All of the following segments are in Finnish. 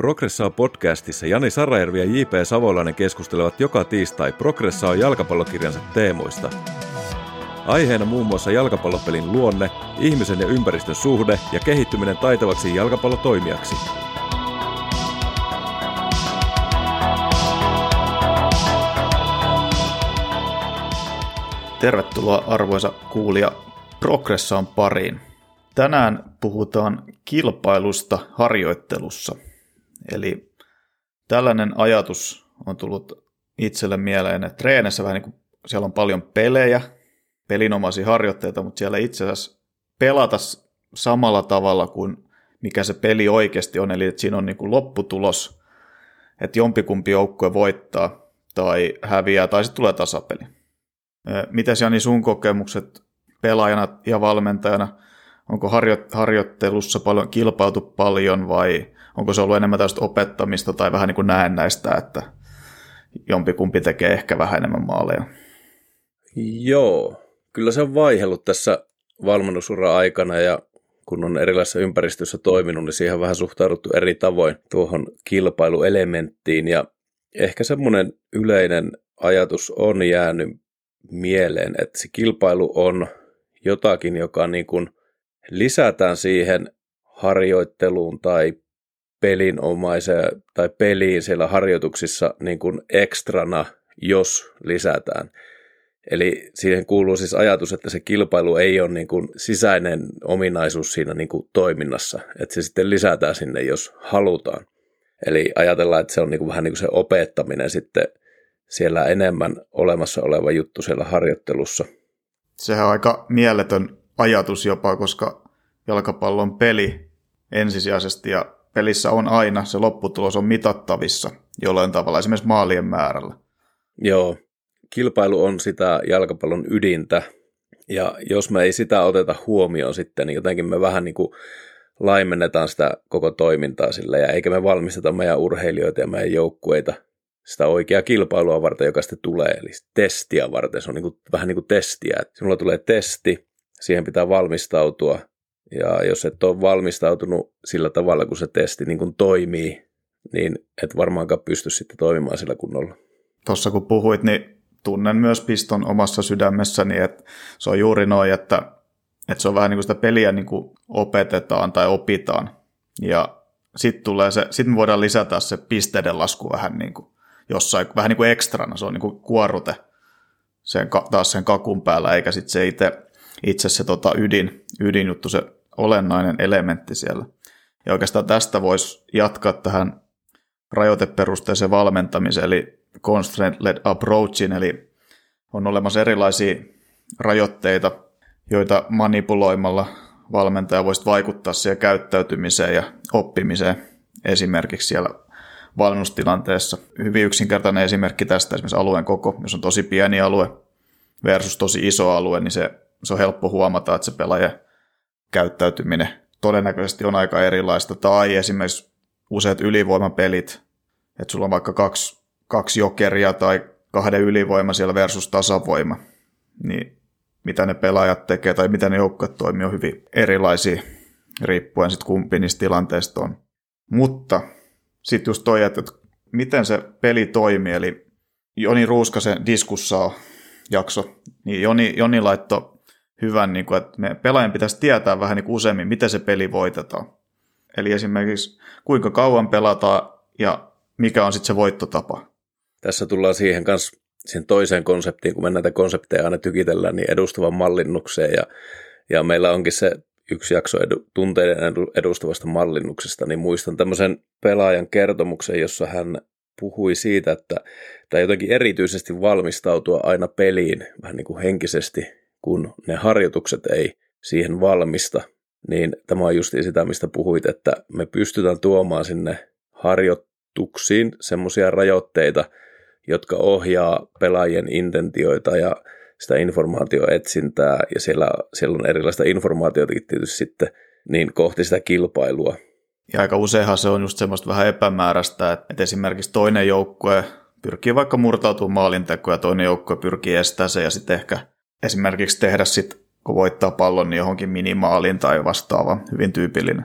Progressaa podcastissa Jani Sarajärvi ja J.P. Savolainen keskustelevat joka tiistai Progressaa jalkapallokirjansa teemoista. Aiheena muun muassa jalkapallopelin luonne, ihmisen ja ympäristön suhde ja kehittyminen taitavaksi jalkapallotoimijaksi. Tervetuloa arvoisa kuulija Progressaan pariin. Tänään puhutaan kilpailusta harjoittelussa. Eli tällainen ajatus on tullut itselle mieleen, että treenissä vähän niin kuin siellä on paljon pelejä, pelinomaisia harjoitteita, mutta siellä itse asiassa pelata samalla tavalla kuin mikä se peli oikeasti on, eli että siinä on niin kuin lopputulos, että jompikumpi joukkue voittaa tai häviää tai sitten tulee tasapeli. Mitäs Jani sun kokemukset pelaajana ja valmentajana, onko harjo- harjoittelussa paljon kilpailtu paljon vai onko se ollut enemmän tästä opettamista tai vähän niin kuin näennäistä, että jompikumpi tekee ehkä vähän enemmän maaleja? Joo, kyllä se on vaihellut tässä valmennusura aikana ja kun on erilaisessa ympäristössä toiminut, niin siihen on vähän suhtauduttu eri tavoin tuohon kilpailuelementtiin ja ehkä semmoinen yleinen ajatus on jäänyt mieleen, että se kilpailu on jotakin, joka niin kuin lisätään siihen harjoitteluun tai pelinomaiseen tai peliin siellä harjoituksissa niin kuin ekstrana, jos lisätään. Eli siihen kuuluu siis ajatus, että se kilpailu ei ole niin kuin sisäinen ominaisuus siinä niin kuin toiminnassa, että se sitten lisätään sinne, jos halutaan. Eli ajatellaan, että se on niin kuin vähän niin kuin se opettaminen sitten siellä enemmän olemassa oleva juttu siellä harjoittelussa. Sehän on aika mieletön ajatus jopa, koska jalkapallon peli ensisijaisesti ja pelissä on aina se lopputulos on mitattavissa jollain tavalla, esimerkiksi maalien määrällä. Joo, kilpailu on sitä jalkapallon ydintä, ja jos me ei sitä oteta huomioon sitten, niin jotenkin me vähän niin kuin laimennetaan sitä koko toimintaa sillä, ja eikä me valmisteta meidän urheilijoita ja meidän joukkueita sitä oikeaa kilpailua varten, joka sitten tulee, eli testiä varten. Se on niin kuin, vähän niin kuin testiä, sinulla tulee testi, siihen pitää valmistautua, ja jos et ole valmistautunut sillä tavalla, kun se testi niin kuin toimii, niin et varmaankaan pysty sitten toimimaan sillä kunnolla. Tuossa kun puhuit, niin tunnen myös piston omassa sydämessäni, että se on juuri noin, että, että se on vähän niin kuin sitä peliä niin kuin opetetaan tai opitaan. Ja sitten tulee se, sitten voidaan lisätä se pisteiden lasku vähän niin kuin jossain, vähän niin kuin ekstrana, se on niin kuin kuorute sen, taas sen kakun päällä, eikä sitten se itse, itse se tota ydin, ydinjuttu, se olennainen elementti siellä. Ja oikeastaan tästä voisi jatkaa tähän rajoiteperusteiseen valmentamiseen, eli constraint-led approachin, eli on olemassa erilaisia rajoitteita, joita manipuloimalla valmentaja voisi vaikuttaa siihen käyttäytymiseen ja oppimiseen esimerkiksi siellä valmennustilanteessa. Hyvin yksinkertainen esimerkki tästä esimerkiksi alueen koko, jos on tosi pieni alue versus tosi iso alue, niin se, se on helppo huomata, että se pelaaja käyttäytyminen todennäköisesti on aika erilaista. Tai esimerkiksi useat ylivoimapelit, että sulla on vaikka kaksi, kaksi jokeria tai kahden ylivoima siellä versus tasavoima, niin mitä ne pelaajat tekee tai mitä ne joukkueet toimii on hyvin erilaisia riippuen sitten kumpi niistä tilanteista on. Mutta sitten just toi, että miten se peli toimii, eli Joni Ruuskasen diskussaa jakso, niin Joni, Joni laittoi hyvän, niin kuin, että me pelaajan pitäisi tietää vähän niin kuin useammin, miten se peli voitetaan. Eli esimerkiksi kuinka kauan pelataan ja mikä on sitten se voittotapa. Tässä tullaan siihen kanssa siihen toiseen konseptiin, kun me näitä konsepteja aina tykitellään, niin edustavan mallinnukseen. Ja, ja meillä onkin se yksi jakso edu, tunteiden edustavasta mallinnuksesta, niin muistan tämmöisen pelaajan kertomuksen, jossa hän puhui siitä, että tämä jotenkin erityisesti valmistautua aina peliin vähän niin kuin henkisesti kun ne harjoitukset ei siihen valmista, niin tämä on justi sitä, mistä puhuit, että me pystytään tuomaan sinne harjoituksiin semmoisia rajoitteita, jotka ohjaa pelaajien intentioita ja sitä informaatioetsintää, ja siellä, siellä on erilaista informaatiotakin tietysti sitten niin kohti sitä kilpailua. Ja aika useinhan se on just semmoista vähän epämääräistä, että esimerkiksi toinen joukkue pyrkii vaikka murtautumaan maalintekoon ja toinen joukkue pyrkii estämään se ja sitten ehkä esimerkiksi tehdä sitten, kun voittaa pallon, niin johonkin minimaaliin tai vastaava, hyvin tyypillinen.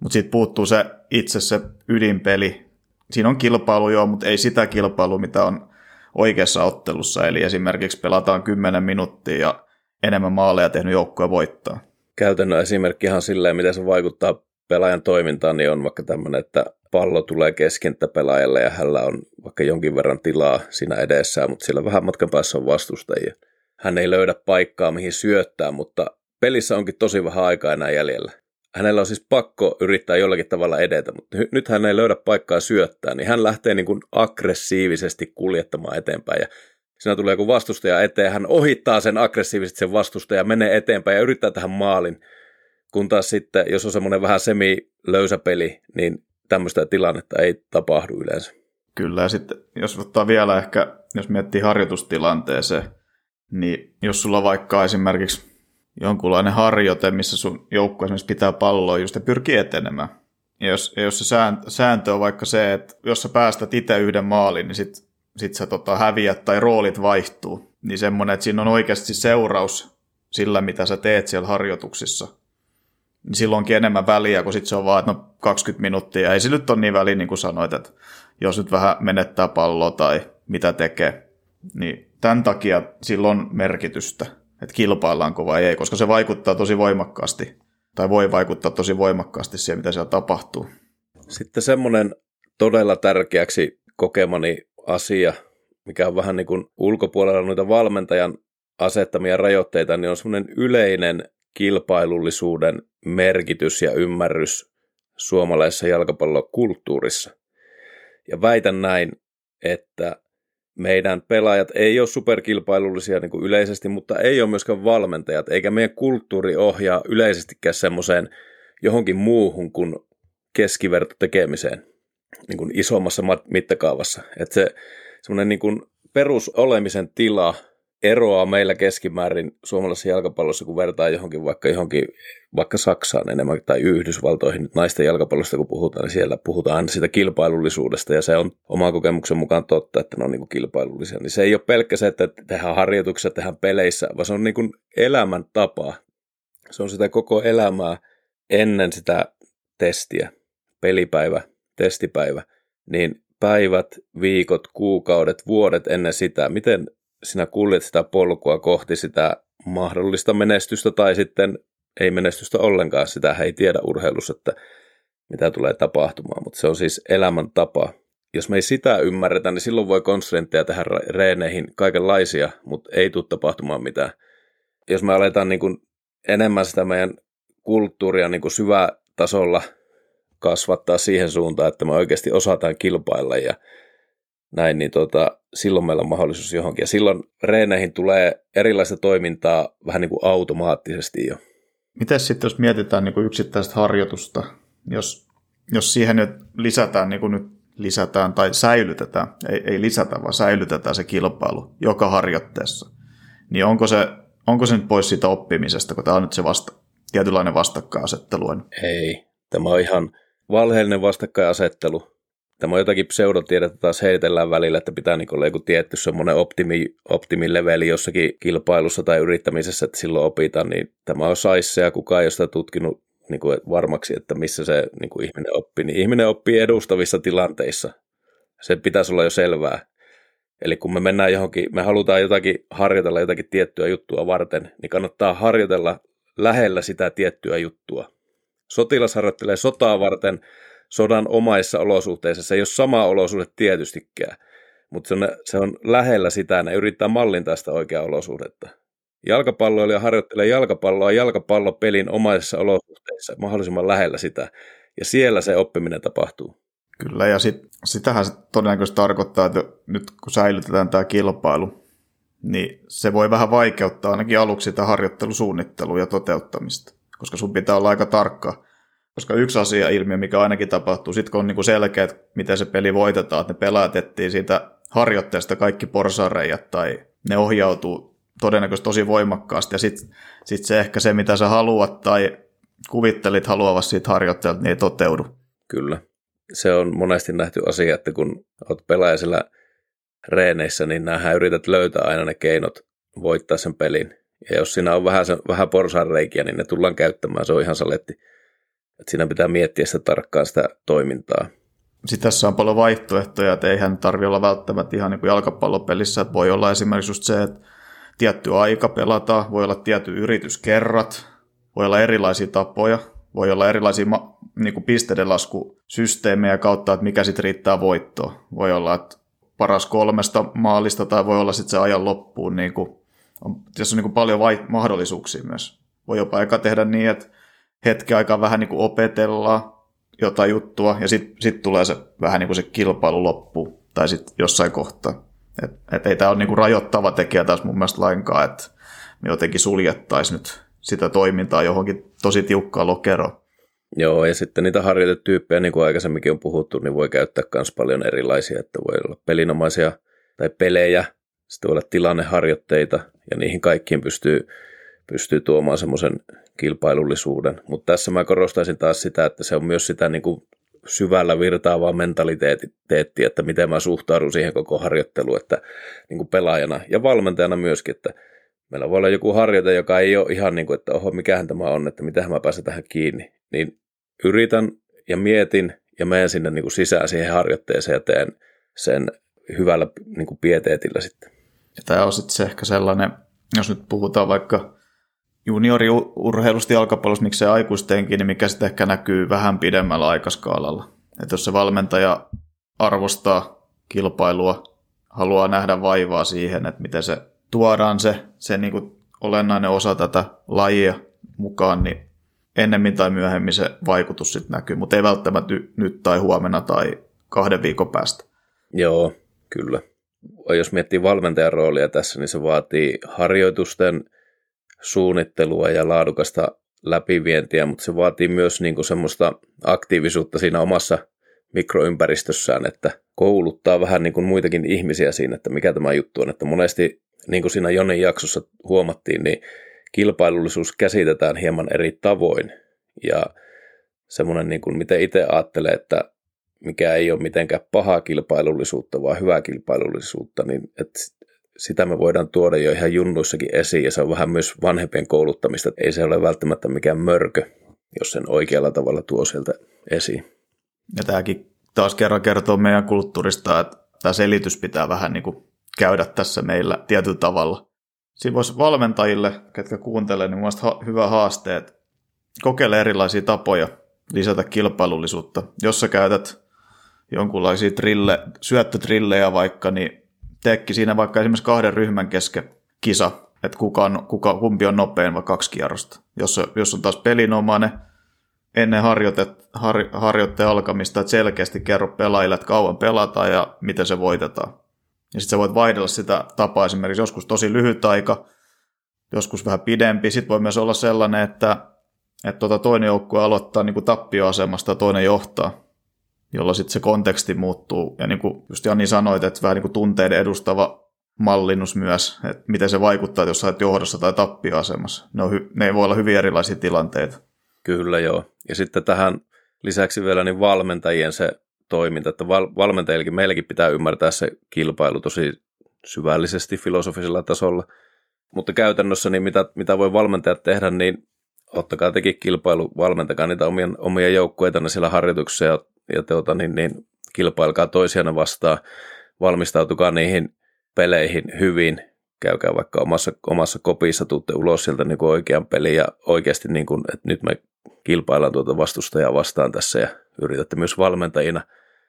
Mutta sitten puuttuu se itse se ydinpeli, siinä on kilpailu joo, mutta ei sitä kilpailua, mitä on oikeassa ottelussa. Eli esimerkiksi pelataan 10 minuuttia ja enemmän maaleja tehnyt joukkue voittaa. Käytännön esimerkki ihan silleen, miten se vaikuttaa pelaajan toimintaan, niin on vaikka tämmöinen, että pallo tulee keskentä pelaajalle ja hänellä on vaikka jonkin verran tilaa siinä edessään, mutta sillä vähän matkan päässä on vastustajia. Hän ei löydä paikkaa, mihin syöttää, mutta pelissä onkin tosi vähän aikaa enää jäljellä. Hänellä on siis pakko yrittää jollakin tavalla edetä, mutta nyt hän ei löydä paikkaa syöttää, niin hän lähtee niin kuin aggressiivisesti kuljettamaan eteenpäin. Ja siinä tulee joku vastustaja eteen, hän ohittaa sen aggressiivisesti sen vastustaja, menee eteenpäin ja yrittää tähän maalin. Kun taas sitten, jos on semmoinen vähän semi-löysä peli, niin tämmöistä tilannetta ei tapahdu yleensä. Kyllä, ja sitten jos ottaa vielä ehkä, jos miettii harjoitustilanteeseen, niin jos sulla vaikka esimerkiksi jonkunlainen harjoite, missä sun joukko esimerkiksi pitää palloa just ja pyrkii etenemään. Ja jos, ja jos se sääntö on vaikka se, että jos sä päästät itse yhden maalin, niin sit, sit sä tota, häviät tai roolit vaihtuu. Niin semmoinen, että siinä on oikeasti seuraus sillä, mitä sä teet siellä harjoituksissa. Niin silloinkin enemmän väliä, kun sitten se on vaan, että no 20 minuuttia. Ei se nyt ole niin väliä, niin kuin sanoit, että jos nyt vähän menettää palloa tai mitä tekee. Niin tämän takia silloin on merkitystä että kilpaillaanko vai ei, koska se vaikuttaa tosi voimakkaasti, tai voi vaikuttaa tosi voimakkaasti siihen, mitä siellä tapahtuu. Sitten semmoinen todella tärkeäksi kokemani asia, mikä on vähän niin kuin ulkopuolella noita valmentajan asettamia rajoitteita, niin on semmoinen yleinen kilpailullisuuden merkitys ja ymmärrys suomalaisessa jalkapallokulttuurissa. Ja väitän näin, että meidän pelaajat ei ole superkilpailullisia niin kuin yleisesti, mutta ei ole myöskään valmentajat, eikä meidän kulttuuri ohjaa yleisestikään semmoiseen johonkin muuhun kuin keskiverto tekemiseen niin kuin isommassa mittakaavassa. Että se semmoinen niin kuin perusolemisen tila eroaa meillä keskimäärin suomalaisessa jalkapallossa, kun vertaa johonkin vaikka johonkin, vaikka Saksaan enemmän tai Yhdysvaltoihin nyt naisten jalkapallosta, kun puhutaan, niin siellä puhutaan aina siitä kilpailullisuudesta ja se on oman kokemuksen mukaan totta, että ne on niin kuin kilpailullisia. Niin se ei ole pelkkä se, että tehdään harjoituksia, tehdään peleissä, vaan se on niin kuin elämäntapa. Se on sitä koko elämää ennen sitä testiä, pelipäivä, testipäivä, niin päivät, viikot, kuukaudet, vuodet ennen sitä, miten sinä kuljet sitä polkua kohti sitä mahdollista menestystä tai sitten ei menestystä ollenkaan. Sitä ei tiedä urheilussa, että mitä tulee tapahtumaan, mutta se on siis elämäntapa. Jos me ei sitä ymmärretä, niin silloin voi konsulentteja tehdä reeneihin kaikenlaisia, mutta ei tule tapahtumaan mitään. Jos me aletaan niin kuin enemmän sitä meidän kulttuuria niin kuin syvätasolla kasvattaa siihen suuntaan, että me oikeasti osataan kilpailla ja näin, niin tota, silloin meillä on mahdollisuus johonkin. Ja silloin reeneihin tulee erilaista toimintaa vähän niin kuin automaattisesti jo. Miten sitten, jos mietitään niin kuin yksittäistä harjoitusta, jos, jos siihen nyt lisätään, niin kuin nyt lisätään tai säilytetään, ei, ei lisätä, vaan säilytetään se kilpailu joka harjoitteessa, niin onko se, onko se nyt pois siitä oppimisesta, kun tämä on nyt se vasta, tietynlainen vastakkainasettelu? Ei, tämä on ihan valheellinen vastakkainasettelu Tämä on jotakin pseudotiedettä taas heitellään välillä, että pitää niin olla joku tietty semmoinen optimi, optimileveli jossakin kilpailussa tai yrittämisessä, että silloin opitaan, niin tämä on saisse ja kukaan ei ole sitä tutkinut niin kuin varmaksi, että missä se niin kuin ihminen oppii. Niin ihminen oppii edustavissa tilanteissa. Se pitäisi olla jo selvää. Eli kun me mennään johonkin, me halutaan jotakin harjoitella jotakin tiettyä juttua varten, niin kannattaa harjoitella lähellä sitä tiettyä juttua. Sotilas harjoittelee sotaa varten, sodan omaissa olosuhteissa. Se ei ole sama olosuhde tietystikään, mutta se on, se on lähellä sitä, ne yrittää mallintaa sitä oikeaa olosuhdetta. Jalkapalloilija harjoittelee jalkapalloa jalkapallopelin omaisissa olosuhteissa mahdollisimman lähellä sitä, ja siellä se oppiminen tapahtuu. Kyllä, ja sit, sitähän se todennäköisesti tarkoittaa, että nyt kun säilytetään tämä kilpailu, niin se voi vähän vaikeuttaa ainakin aluksi sitä harjoittelusuunnittelua ja toteuttamista, koska sun pitää olla aika tarkka koska yksi asia ilmiö, mikä ainakin tapahtuu, sitten kun on niin selkeä, että miten se peli voitetaan, että ne pelaat siitä harjoitteesta kaikki porsareijat tai ne ohjautuu todennäköisesti tosi voimakkaasti ja sitten sit se ehkä se, mitä sä haluat tai kuvittelit haluavasi siitä harjoitteelta, niin ei toteudu. Kyllä. Se on monesti nähty asia, että kun olet pelaaja reeneissä, niin nämähän yrität löytää aina ne keinot voittaa sen pelin. Ja jos siinä on vähän, vähän porsareikiä, niin ne tullaan käyttämään, se on ihan saletti että siinä pitää miettiä sitä tarkkaan sitä toimintaa. Sitten tässä on paljon vaihtoehtoja, että eihän tarvi olla välttämättä ihan niin kuin jalkapallopelissä, että voi olla esimerkiksi just se, että tietty aika pelata, voi olla tietty yrityskerrat, voi olla erilaisia tapoja, voi olla erilaisia niin kuin pisteiden laskusysteemejä kautta, että mikä sitten riittää voittoon. Voi olla, että paras kolmesta maalista tai voi olla sitten se ajan loppuun. Niin kuin, on, tässä on niin kuin paljon vai- mahdollisuuksia myös. Voi jopa aika tehdä niin, että hetki aikaa vähän niin kuin opetellaan jotain juttua ja sitten sit tulee se vähän niin kuin se kilpailu loppu tai sitten jossain kohtaa. Et, et ei tämä ole niin kuin rajoittava tekijä taas mun mielestä lainkaan, että me jotenkin suljettaisiin nyt sitä toimintaa johonkin tosi tiukkaan lokeroon. Joo, ja sitten niitä harjoitetyyppejä, niin kuin aikaisemminkin on puhuttu, niin voi käyttää myös paljon erilaisia, että voi olla pelinomaisia tai pelejä, sitten voi olla tilanneharjoitteita, ja niihin kaikkiin pystyy, pystyy tuomaan semmoisen kilpailullisuuden. Mutta tässä mä korostaisin taas sitä, että se on myös sitä niin kuin syvällä virtaavaa mentaliteettiä, että miten mä suhtaudun siihen koko harjoitteluun, että niin kuin pelaajana ja valmentajana myöskin, että meillä voi olla joku harjoite, joka ei ole ihan niin kuin, että oho, mikähän tämä on, että miten mä pääsen tähän kiinni, niin yritän ja mietin ja menen sinne niin kuin sisään siihen harjoitteeseen ja teen sen hyvällä niin kuin pieteetillä sitten. Ja tämä on sitten se ehkä sellainen, jos nyt puhutaan vaikka junioriurheilusta jalkapallosta, miksei aikuistenkin, niin mikä sitten ehkä näkyy vähän pidemmällä aikaskaalalla. Että jos se valmentaja arvostaa kilpailua, haluaa nähdä vaivaa siihen, että miten se tuodaan se, se niin kuin olennainen osa tätä lajia mukaan, niin ennemmin tai myöhemmin se vaikutus sitten näkyy, mutta ei välttämättä nyt tai huomenna tai kahden viikon päästä. Joo, kyllä. Jos miettii valmentajan roolia tässä, niin se vaatii harjoitusten suunnittelua ja laadukasta läpivientiä, mutta se vaatii myös niin kuin semmoista aktiivisuutta siinä omassa mikroympäristössään, että kouluttaa vähän niin kuin muitakin ihmisiä siinä, että mikä tämä juttu on. Että monesti, niin kuin siinä Jonin jaksossa huomattiin, niin kilpailullisuus käsitetään hieman eri tavoin. Ja semmoinen, niin kuin miten itse ajattelee, että mikä ei ole mitenkään pahaa kilpailullisuutta, vaan hyvää kilpailullisuutta, niin että sitä me voidaan tuoda jo ihan junnuissakin esiin, ja se on vähän myös vanhempien kouluttamista. Ei se ole välttämättä mikään mörkö, jos sen oikealla tavalla tuo sieltä esiin. Ja tämäkin taas kerran kertoo meidän kulttuurista, että tämä selitys pitää vähän niin kuin käydä tässä meillä tietyllä tavalla. Siinä voisi valmentajille, ketkä kuuntelee, niin mielestäni hyvä haaste, että kokeile erilaisia tapoja lisätä kilpailullisuutta. Jos sä käytät jonkunlaisia trille, syöttötrillejä vaikka, niin teekki siinä vaikka esimerkiksi kahden ryhmän kesken kisa, että kuka on, kuka, kumpi on nopein vai kaksi kierrosta. Jos, jos on taas pelinomainen, ennen harjoite, har, harjoitteen alkamista, että selkeästi kerro pelaajille, että kauan pelataan ja miten se voitetaan. Ja sitten sä voit vaihdella sitä tapaa esimerkiksi joskus tosi lyhyt aika, joskus vähän pidempi. Sitten voi myös olla sellainen, että, että tuota toinen joukkue aloittaa niin kuin tappioasemasta ja toinen johtaa, jolloin sitten se konteksti muuttuu. Ja niin kuin just Jani sanoit, että vähän niin kuin tunteiden edustava mallinnus myös, että miten se vaikuttaa, jos olet johdossa tai tappioasemassa. Ne, on hy- ne voi olla hyvin erilaisia tilanteita. Kyllä joo. Ja sitten tähän lisäksi vielä niin valmentajien se toiminta, että val- valmentajillekin meilläkin pitää ymmärtää se kilpailu tosi syvällisesti filosofisella tasolla. Mutta käytännössä niin mitä, mitä voi valmentajat tehdä, niin ottakaa tekin kilpailu, valmentakaa niitä omia, omia joukkueita siellä harjoituksissa ja, ja teota, niin, niin, kilpailkaa toisianne vastaan, valmistautukaa niihin peleihin hyvin, käykää vaikka omassa, omassa kopissa, tuutte ulos sieltä niin kuin oikean pelin ja oikeasti, niin kuin, että nyt me kilpaillaan tuota vastustajaa vastaan tässä ja yritätte myös valmentajina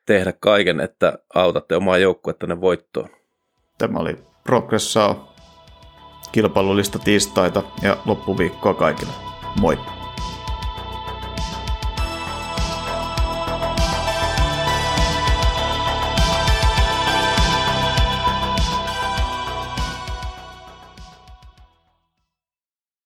tehdä kaiken, että autatte omaa joukkuetta ne voittoon. Tämä oli Progressaa kilpailullista tiistaita ja loppuviikkoa kaikille. Moi!